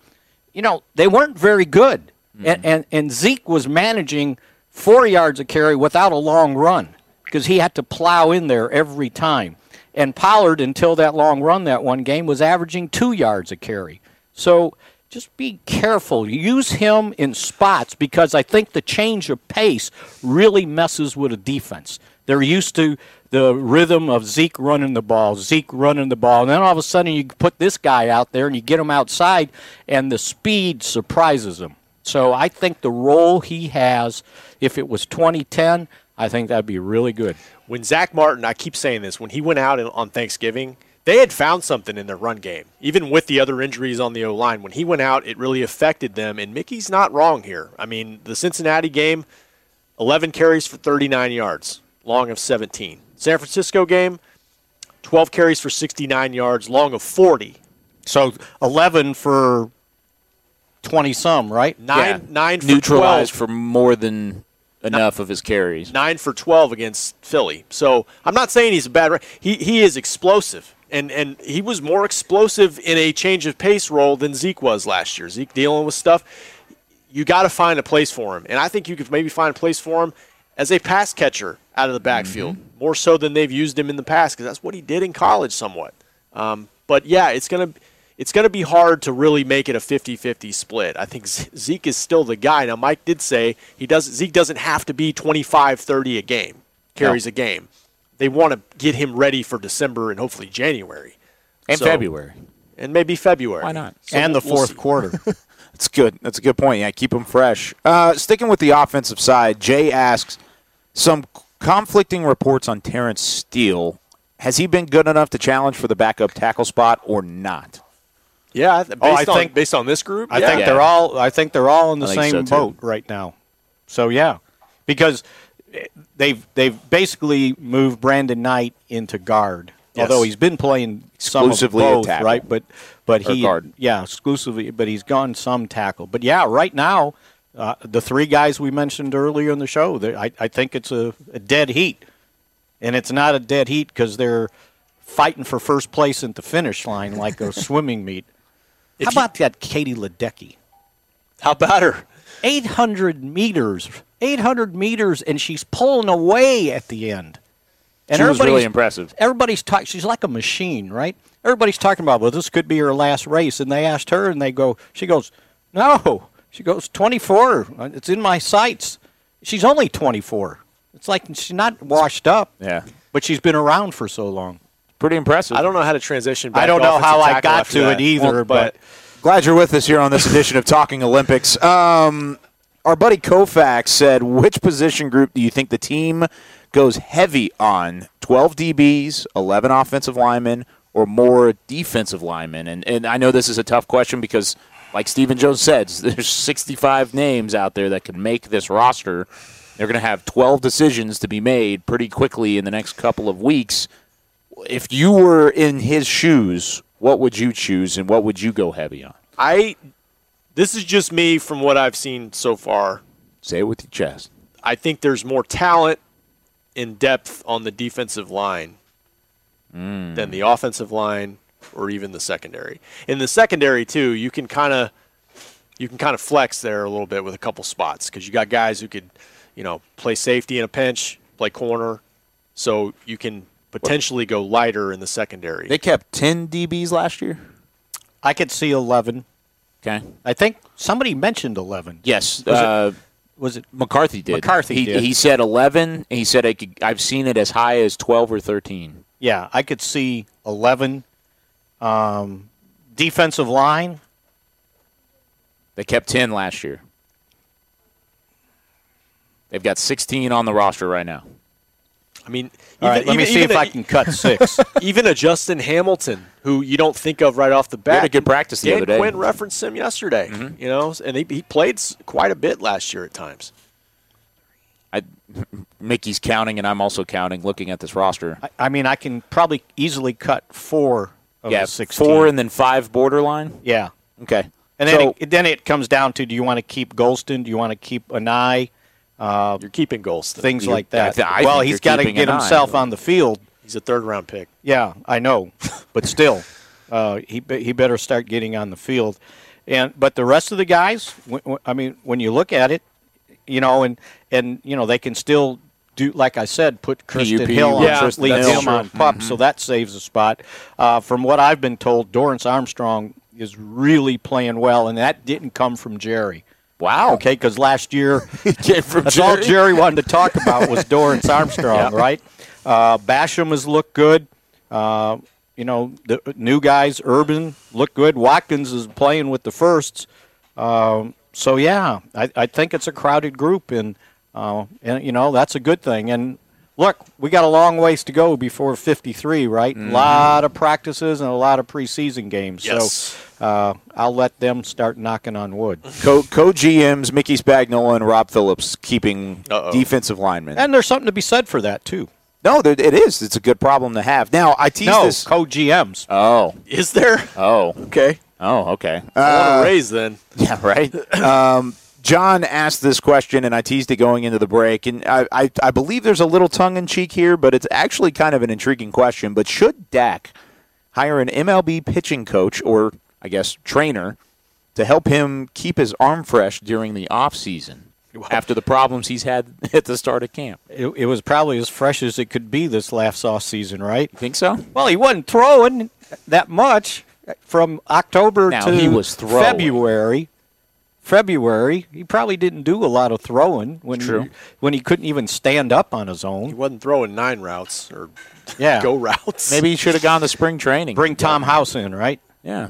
you know, they weren't very good. And, mm-hmm. and and Zeke was managing four yards a carry without a long run because he had to plow in there every time. And Pollard, until that long run that one game, was averaging two yards a carry. So just be careful. Use him in spots because I think the change of pace really messes with a defense. They're used to the rhythm of Zeke running the ball, Zeke running the ball, and then all of a sudden you put this guy out there and you get him outside, and the speed surprises him. So I think the role he has, if it was 2010, I think that'd be really good. When Zack Martin, I keep saying this, when he went out on Thanksgiving, they had found something in their run game. Even with the other injuries on the O line, when he went out, it really affected them. And Mickey's not wrong here. I mean, the Cincinnati game, 11 carries for 39 yards, long of 17. San Francisco game, 12 carries for 69 yards, long of 40. So 11 for 20 some, right? Nine, nine for Neutralized 12. for more than enough of his carries. nine for 12 against Philly. So I'm not saying he's a bad. He he is explosive, and and he was more explosive in a change of pace role than Zeke was last year. Zeke dealing with stuff. You got to find a place for him, and I think you could maybe find a place for him as a pass catcher out of the backfield, more so than they've used him in the past, because that's what he did in college somewhat. Um, but yeah, it's gonna it's gonna be hard to really make it a 50-50 split. I think Zeke is still the guy. Now Mike did say he does Zeke doesn't have to be 25-30 a game, carries No. a game. They want to get him ready for December and hopefully January And So- February. and maybe February. Why not? So and the we'll- we'll fourth see. quarter. That's good. That's a good point. Yeah, keep them fresh. Uh, sticking with the offensive side, Jay asks some conflicting reports on Terence Steele. Has he been good enough to challenge for the backup tackle spot or not? Yeah, I Oh, I on think- based on this group, I yeah. think Yeah. they're all. I think they're all in the same so, boat right now. So yeah, because they've they've basically moved Brandon Knight into guard. Yes. Although he's been playing some Exclusively of both, tackle. right? But but he guard. yeah exclusively. But he's gone some tackle. But yeah, right now uh, the three guys we mentioned earlier in the show, I I think it's a, a dead heat, and it's not a dead heat because they're fighting for first place at the finish line like a swimming meet. How If you- about that Katie Ledecky? How about her? 800 meters. 800 meters, and she's pulling away at the end. And She was really impressive. Everybody's talking. She's like a machine, right? Everybody's talking about, well, this could be her last race, and they asked her, and they go, she goes, no. She goes, 24. It's in my sights. She's only 24. It's like she's not washed up, Yeah, but she's been around for so long. Pretty impressive. I don't know how to transition. Back I don't know how I got to that. it either, Well, but Glad you're with us here on this edition of Talking Olympics. Um, our buddy Kofax said, which position group do you think the team goes heavy on? 12 DBs, 11 offensive linemen, or more defensive linemen? And, and I know this is a tough question because, like Stephen Jones said, there's 65 names out there that can make this roster. They're going to have 12 decisions to be made pretty quickly in the next couple of weeks. If you were in his shoes, what would you choose and what would you go heavy on? I this is just me from what I've seen so far. Say it with your chest. I think there's more talent in depth on the defensive line Mm. than the offensive line or even the secondary. In the secondary too, you can kind of you can kind of flex there a little bit with a couple spots because you got guys who could, you know, play safety in a pinch, play corner, so you can potentially go lighter in the secondary. They kept 10 DBs last year? I could see 11. Okay. I think somebody mentioned 11. Yes. Was, uh, it, was it McCarthy did. McCarthy he, did. He said 11. He said I could, I've seen it as high as 12 or 13. Yeah, I could see 11. Um, defensive line, They kept 10 last year. They've got 16 on the roster right now. I mean, All right, let me see if a- I can cut six. even a Justin Hamilton, who you don't think of right off the bat. had a good practice the Dan other day. Quinn referenced him yesterday. Mm-hmm. You know, and he, he played quite a bit last year at times. I, Mickey's counting, and I'm also counting, looking at this roster. I, I mean, I can probably easily cut four of yeah, the 16. four and then five borderline. Yeah. Okay. And then, So- it, then it comes down to do you want to keep Golston? Do you want to keep Anae? Uh, You're keeping Golston. things You're- like that. I I well, he's got to get himself on the field. He's a third round pick. Yeah, I know, but still, uh, he he better start getting on the field. And but the rest of the guys, I mean, when you look at it, you know, and and you know they can still do like I said, put Trysten PUP, Hill on, yeah, that's Hill on pup, so that saves a spot. Uh, from what I've been told, Dorance Armstrong is really playing well, and that didn't come from Jerry. Wow. Okay, because last year that's all Jerry? Jerry wanted to talk about was Dorance Armstrong, right? Uh, Basham has looked good. Uh, you know, the new guys, Urban, look good. Watkins is playing with the firsts. Um, so, yeah, I, I think it's a crowded group, and, uh, and, you know, that's a good thing. And look, we got a long ways to go before 53, right? A lot of practices and a lot of preseason games. Yes. So uh, I'll let them start knocking on wood. Co co GMs Mickey Spagnola and Rob Phillips keeping Uh-oh. defensive linemen. And there's something to be said for that, too. no, it is. It's a good problem to have. Now I teased No, this. co GMs. Oh, Is there? oh, Okay. oh. Okay. I want Uh, to raise then. Yeah, right. um, John asked this question, and I teased it going into the break. And I, I, I believe there's a little tongue in cheek here, but it's actually kind of an intriguing question. But should Dak hire an MLB pitching coach or, I guess, trainer to help him keep his arm fresh during the off season after the problems he's had at the start of camp? It, it was probably as fresh as it could be this last off season, right? Think so? Well, he wasn't throwing that much from October Now, to he was. February. February, he probably didn't do a lot of throwing when True. when he couldn't even stand up on his own. He wasn't throwing nine routes or Yeah, go routes. Maybe he should have gone to spring training. bring Tom House in, right? Yeah.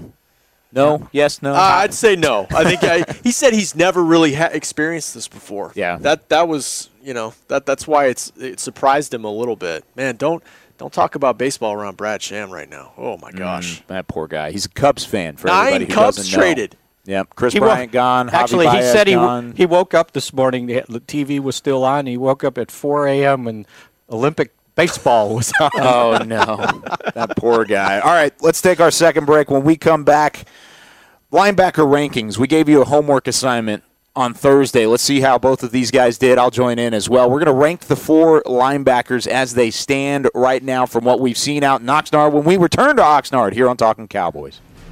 No. Yes. No. Uh, I'd say no. I think I, he said he's never really ha- experienced this before. Yeah. That that was you know that that's why it's it surprised him a little bit. Man, don't don't talk about baseball around Brad Sham right now. Oh my gosh. Mm, that poor guy. He's a Cubs fan. For Nine everybody who Cubs doesn't know. Yep. Kris He Bryant gone. Javy Actually, he Baez said he gone. he woke up this morning. The the TV was still on. He woke up at 4 a.m. and Olympic baseball was on. oh no, that poor guy. All right, let's take our second break. When we come back, linebacker rankings. We gave you a homework assignment on Thursday. Let's see how both of these guys did. I'll join in as well. We're going to rank the four linebackers as they stand right now from what we've seen out in Oxnard. When we return to Oxnard here on Talking Cowboys.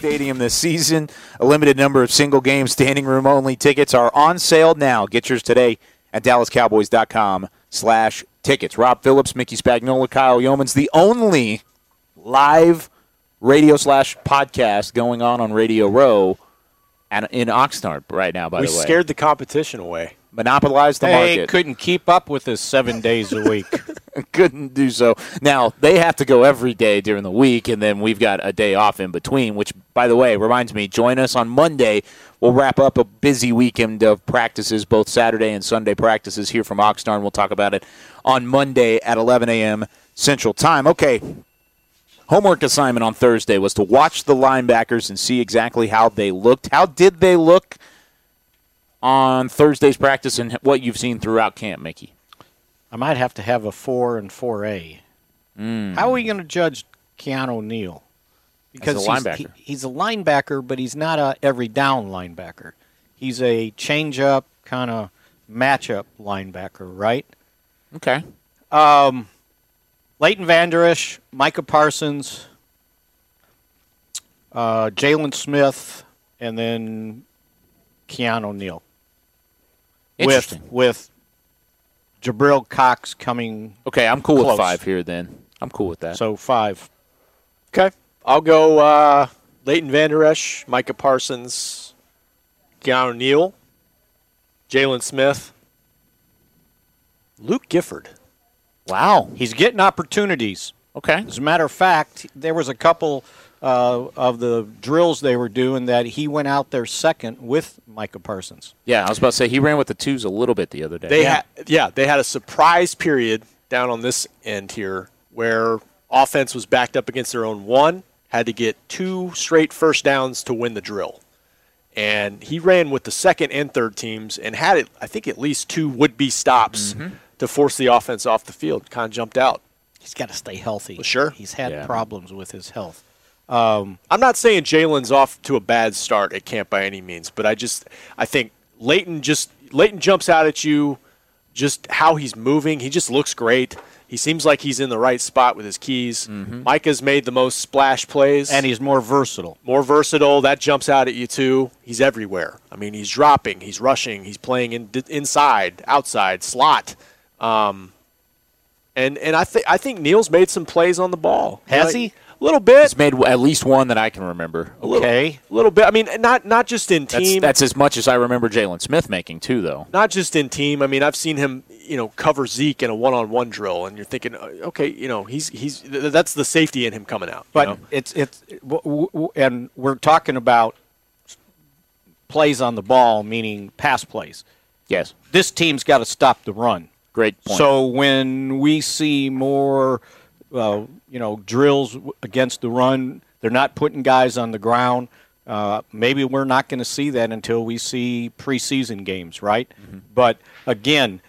Stadium this season. A limited number of single game standing room only tickets are on sale now. Get yours today at dallascowboys.com slash tickets. Rob Phillips, Mickey Spagnola, Kyle Yeomans, the only live radio slash podcast going on on Radio Row and in Oxnard right now, by we the way. We scared the competition away. Monopolized the They market. couldn't keep up with us seven days a week. couldn't do so. Now they have to go every day during the week, and then we've got a day off in between. Which, by the way, reminds me, join us on Monday. We'll wrap up a busy weekend of practices, both Saturday and Sunday practices here from Oxnard. We'll talk about it on Monday at 11 a.m. Central Time. Okay. Homework assignment on Thursday was to watch the linebackers and see exactly how they looked. How did they look on Thursday's practice and what you've seen throughout camp, Mickey? I might have to have a four and four A. Mm. How are we going to judge Keanu Neal? As a he's, linebacker. he- he's a linebacker, but he's not a every down linebacker. He's a change up kind of matchup linebacker, right? Okay. Um, Leighton Vander Esch, Micah Parsons, uh, Jaylon Smith, and then Keanu Neal. Interesting. With with Jabril Cox coming. Okay, I'm cool close. with five here then. I'm cool with that. So five. Okay. I'll go uh, Leighton Vander Esch, Micah Parsons, Keanu Neal, Jaylon Smith, Luke Gifford. Wow. He's getting opportunities. Okay. As a matter of fact, there was a couple uh, of the drills they were doing that he went out there second with Micah Parsons. Yeah, I was about to say he ran with the twos a little bit the other day. They had yeah, they had a surprise period down on this end here where offense was backed up against their own one, had to get two straight first downs to win the drill. And he ran with the second and third teams and had it I think at least two would be stops Mm-hmm. to force the offense off the field. Kind of jumped out. He's got to stay healthy. Well, sure. He's had Yeah. problems with his health. Um, I'm not saying Jaylon's off to a bad start at camp by any means, but I just I think Leighton just Leighton jumps out at you, just how he's moving. He just looks great. He seems like he's in the right spot with his keys. Micah's made the most splash plays, and he's more versatile. more versatile. That jumps out at you too. He's everywhere. I mean, he's dropping, he's rushing, he's playing in, inside, outside, slot. Um, and and I think I think Neal's made some plays on the ball. Has Like, he? A little bit. He's made at least one that I can remember. A little, a little bit. I mean, not not just in team, that's as much as I remember Jaylon Smith making too, though. not just in team. I mean, I've seen him, you know, cover Zeke in a one-on-one drill, and you're thinking, uh, okay, you know, he's he's that's the safety in him coming out. you But know? it's it's w- w- w- and we're talking about plays on the ball, meaning pass plays. Yes. This team's got to stop the run. Great point. So when we see more, uh, you know, drills against the run, they're not putting guys on the ground. Uh, maybe we're not going to see that until we see preseason games, right? But again,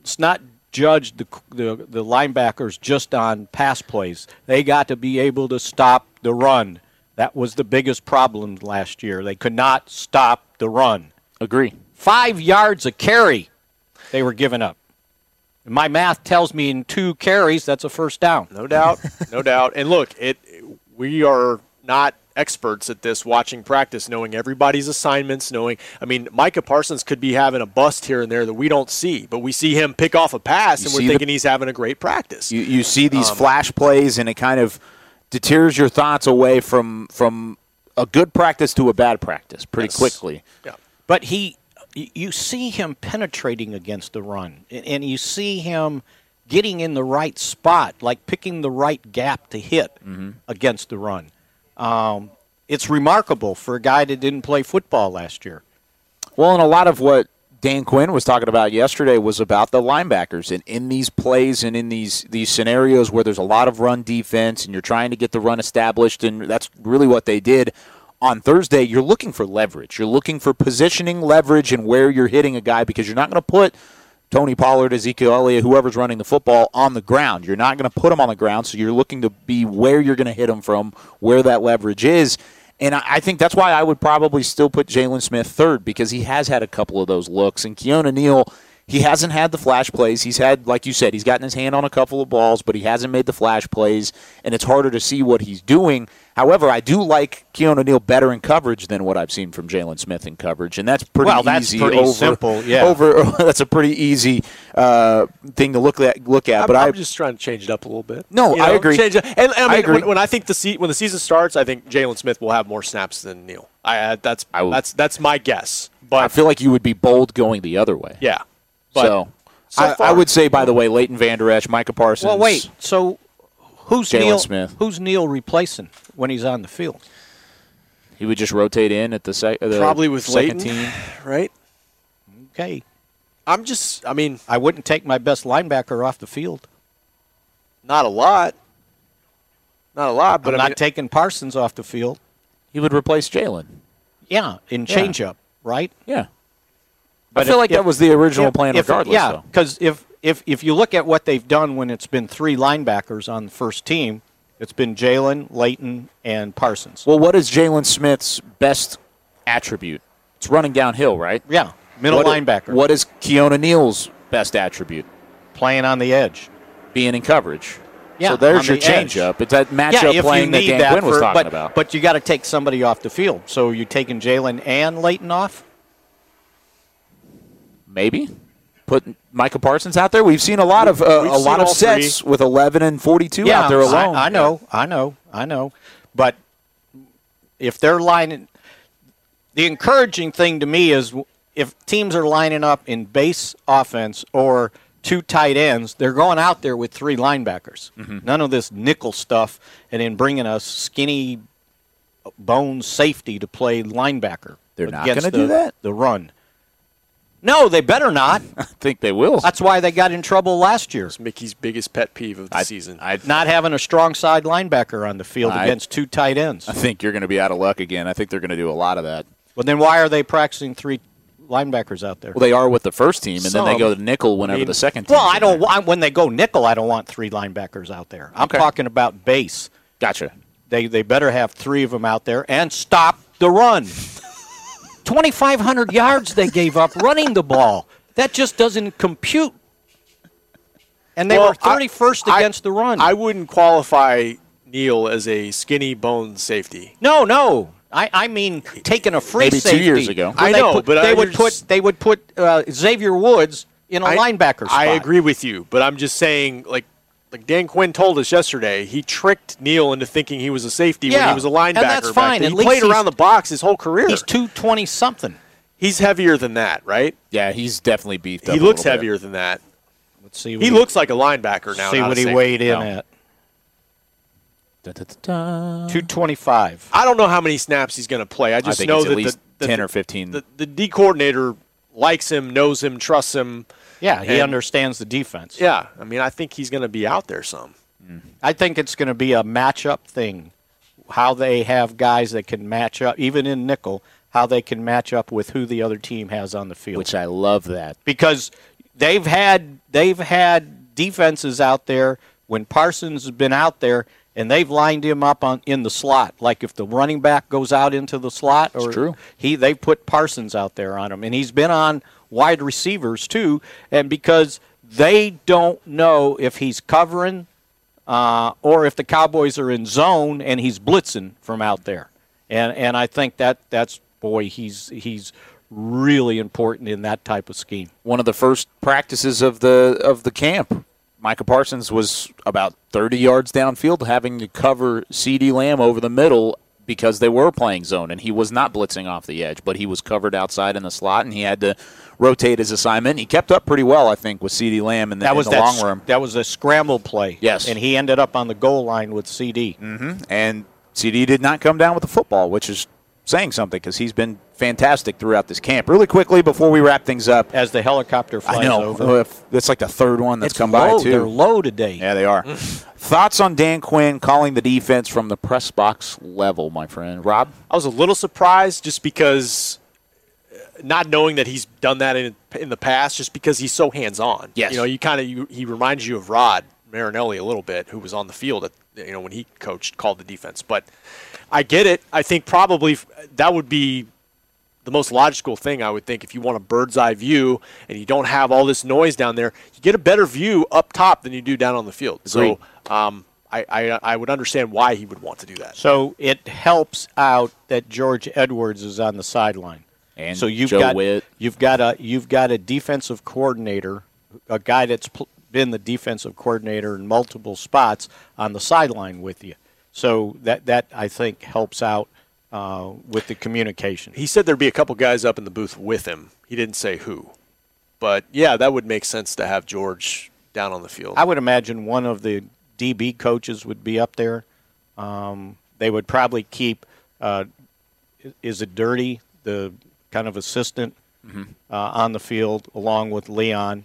it's not judge the, the the linebackers just on pass plays. They got to be able to stop the run. That was the biggest problem last year. They could not stop the run. Agree. Five yards a carry, they were giving up. My math tells me in two carries, that's a first down. No doubt, no doubt. And look, it we are not experts at this watching practice knowing everybody's assignments knowing i mean micah parsons could be having a bust here and there that we don't see but we see him pick off a pass You and we're see the- thinking he's having a great practice You, you see these Um, flash plays, and it kind of deters your thoughts away from from a good practice to a bad practice pretty Yes. quickly. Yeah. But he, y- you see him penetrating against the run, and- you see him getting in the right spot, like picking the right gap to hit against the run. Um, it's remarkable for a guy that didn't play football last year. Well, and a lot of what Dan Quinn was talking about yesterday was about the linebackers and in these plays and in these these scenarios where there's a lot of run defense and you're trying to get the run established and that's really what they did on Thursday. You're looking for leverage. You're looking for positioning leverage and where you're hitting a guy because you're not going to put Tony Pollard, Ezekiel Elliott, whoever's running the football on the ground. You're not going to put him on the ground, so you're looking to be where you're going to hit him from, where that leverage is. And I think that's why I would probably still put Jaylon Smith third because he has had a couple of those looks. And Keanu Neal, he hasn't had the flash plays. He's had, like you said, he's gotten his hand on a couple of balls, but he hasn't made the flash plays, and it's harder to see what he's doing. However, I do like Keanu Neal better in coverage than what I've seen from Jaylon Smith in coverage, and that's pretty Well, that's easy. pretty over, simple, yeah. Over that's a pretty easy uh, thing to look at. Look at, I'm, but I'm I just trying to change it up a little bit. No, You I agree. change it- And, and I, I agree. When, when I think the se- when the season starts, I think Jaylon Smith will have more snaps than Neal. I uh, that's that's that's my guess. But I feel like you would be bold going the other way. yeah, but so, so I, I would say, by the way, Leighton Vander Esch, Micah Parsons. Well, wait. So who's Jaylon Neal? Smith. Who's Neal replacing when he's on the field? He would just rotate in at the, sec- the probably with second Leighton, team. right? Okay. I'm just. I mean, I wouldn't take my best linebacker off the field. not a lot, not a lot, but I'm I not taking Parsons off the field. He would replace Jaylon. Yeah, in Yeah. changeup, right? Yeah. I feel like that was the original plan if- regardless, Yeah, because if, if if you look at what they've done when it's been three linebackers on the first team, it's been Jaylon, Leighton, and Parsons. Well, what is Jaylon Smith's best attribute? It's running downhill, right? Yeah, middle What linebacker. What is Keanu Neal's best attribute? Playing on the edge. Being in coverage. Yeah, So there's your the changeup. It's that matchup if playing that Dan Quinn was for- talking but, about. But you got to take somebody off the field. So you're taking Jaylon and Leighton off? Maybe put Micah Parsons out there. We've seen a lot of uh, a lot of sets with 11 and 42 yeah, out there alone. I, I know, I know, I know. But if they're lining, the encouraging thing to me is if teams are lining up in base offense or two tight ends, they're going out there with three linebackers. Mm-hmm. None of this nickel stuff, and then bringing a skinny bone safety to play linebacker. They're not gonna do that? The run. No, they better not. I think they will. That's why they got in trouble last year. It's Mickey's biggest pet peeve of the season. Not having a strong side linebacker on the field I- against two tight ends. I think you're going to be out of luck again. I think they're going to do a lot of that. Well, then why are they practicing three linebackers out there? Well, they are with the first team, and then they go to nickel whenever I mean, the second team. Well, I don't. wa- When they go nickel, I don't want three linebackers out there. I'm Okay. talking about base. Gotcha. They they better have three of them out there and stop the run. 2,500 yards they gave up running the ball. That just doesn't compute. And they Well, were 31st I- against the run. I wouldn't qualify Neal as a skinny bone safety. No, no. I, I mean taking a free Maybe two years ago. I know, put- but they I would just- put they would put uh, Xavier Woods in a I- linebacker spot. I agree with you, but I'm just saying, like, like Dan Quinn told us yesterday, he tricked Neal into thinking he was a safety when he was a linebacker. and linebacker. that's back fine. then. He played around the box his whole career. He's two twenty something. He's heavier than that, right? Yeah, he's definitely beefed up. He a looks little bit. heavier than that. Let's see. He looks like a linebacker now. See what he weighed in No. at. Da-da-da-da. Two twenty five. I don't know how many snaps he's going to play. I just think know it's at that least the, the, 10 or 15. The, the D coordinator likes him, knows him, trusts him. Yeah, he And- understands the defense. Yeah, I mean, I think he's going to be out there some. I think it's going to be a matchup thing. How they have guys that can match up, even in nickel, how they can match up with who the other team has on the field. Which I love that. because they've had they've had defenses out there when Parsons has been out there and they've lined him up on in the slot. Like if the running back goes out into the slot, or true. he they put Parsons out there on him, and he's been on wide receivers too. And because they don't know if he's covering uh, or if the Cowboys are in zone and he's blitzing from out there, and and I think that that's boy he's he's really important in that type of scheme. One of the first practices of the of the camp, Micah Parsons was about 30 yards downfield, having to cover CeeDee Lamb over the middle because they were playing zone, and he was not blitzing off the edge, but he was covered outside in the slot, and he had to rotate his assignment. He kept up pretty well, I think, with CeeDee Lamb in the, That was in the that, long s- run. That was a scramble play. Yes. and he ended up on the goal line with CeeDee. Mm-hmm. And CeeDee did not come down with the football, which is saying something because he's been fantastic throughout this camp. Really quickly before we wrap things up, as the helicopter flies I know over. if- That's like the third one that's It's come low. by too. They're low today. Yeah, they are. Thoughts on Dan Quinn calling the defense from the press box level, my friend Rob? I was a little surprised just because uh, not knowing that he's done that in in the past, just because he's so hands on. Yes. you know, you kind of he reminds you of Rod Marinelli a little bit, who was on the field at you know when he coached, called the defense. But I get it. I think probably that would be the most logical thing I would think if you want a bird's eye view and you don't have all this noise down there, you get a better view up top than you do down on the field. Agreed. So um, I, I I would understand why he would want to do that. So it helps out that George Edwards is on the sideline. And so you've Joe got Whitt. you've got a you've got a defensive coordinator, a guy that's pl- been the defensive coordinator in multiple spots on the sideline with you. So that that I think helps out uh, with the communication. He said there'd be a couple guys up in the booth with him. He didn't say who. But yeah, that would make sense to have George down on the field. I would imagine one of the DB coaches would be up there. Um, they would probably keep. Uh, is it dirty? The kind of assistant Mhm. uh, on the field along with Leon.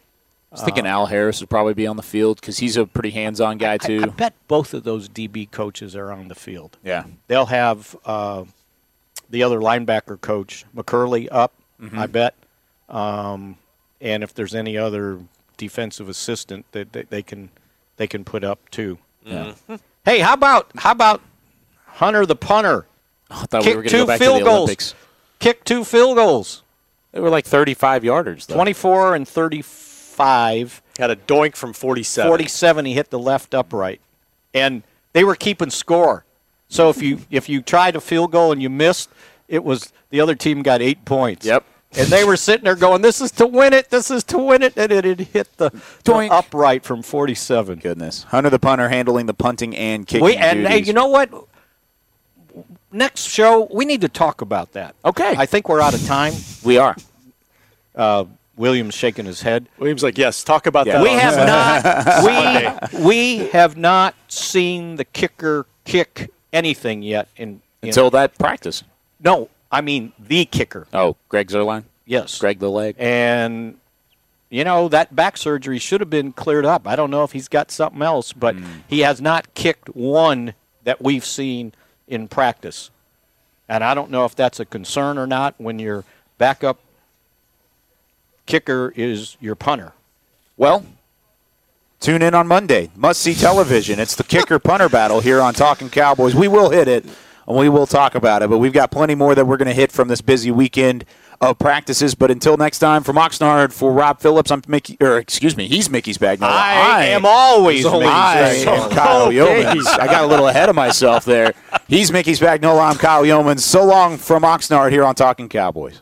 I was thinking Uh, Al Harris would probably be on the field because he's a pretty hands-on guy too. I bet both of those DB coaches are on the field. Yeah. They'll have uh, the other linebacker coach, McCurley, up, Mhm. I bet. Um, and if there's any other defensive assistant that that they can they can put up too. Yeah. Hey, how about how about Hunter the punter? I thought we Kick were going to two go back to field the goals. Olympics. Kick two field goals. They were like 35 yarders. Though. 24 and 35. Had a doink from 47. 47 he hit the left upright. And they were keeping score. So if you if you tried a field goal and you missed, it was the other team got 8 points. Yep. And they were sitting there going, "This is to win it. This is to win it." And it had hit the, the upright from 47. Goodness, Hunter the punter handling the punting and kicking. We, and hey, you know what? Next show, we need to talk about that. Okay. I think we're out of time. we are. Uh, William's shaking his head. William's like, yes, talk about We that. We have not. We we have not seen the kicker kick anything yet. In, in until that practice. no, I mean the kicker. Oh, Greg Zuerlein. Yes, Greg the leg. and you know that back surgery should have been cleared up. I don't know if he's got something else, but hmm. he has not kicked one that we've seen in practice, and I don't know if that's a concern or not when your backup kicker is your punter. Well, tune in on Monday. Must see television. It's the kicker punter battle here on Talking Cowboys. We will hit it and we will talk about it, but we've got plenty more that we're going to hit from this busy weekend of practices. But until next time, from Oxnard, for Rob Phillips, I'm Mickey, or excuse me, he's Mickey Spagnola. I am always Mickey I am Kyle. Yeomans. I got a little ahead of myself there. He's Mickey Spagnola. I'm Kyle Yeomans. So long from Oxnard here on Talking Cowboys.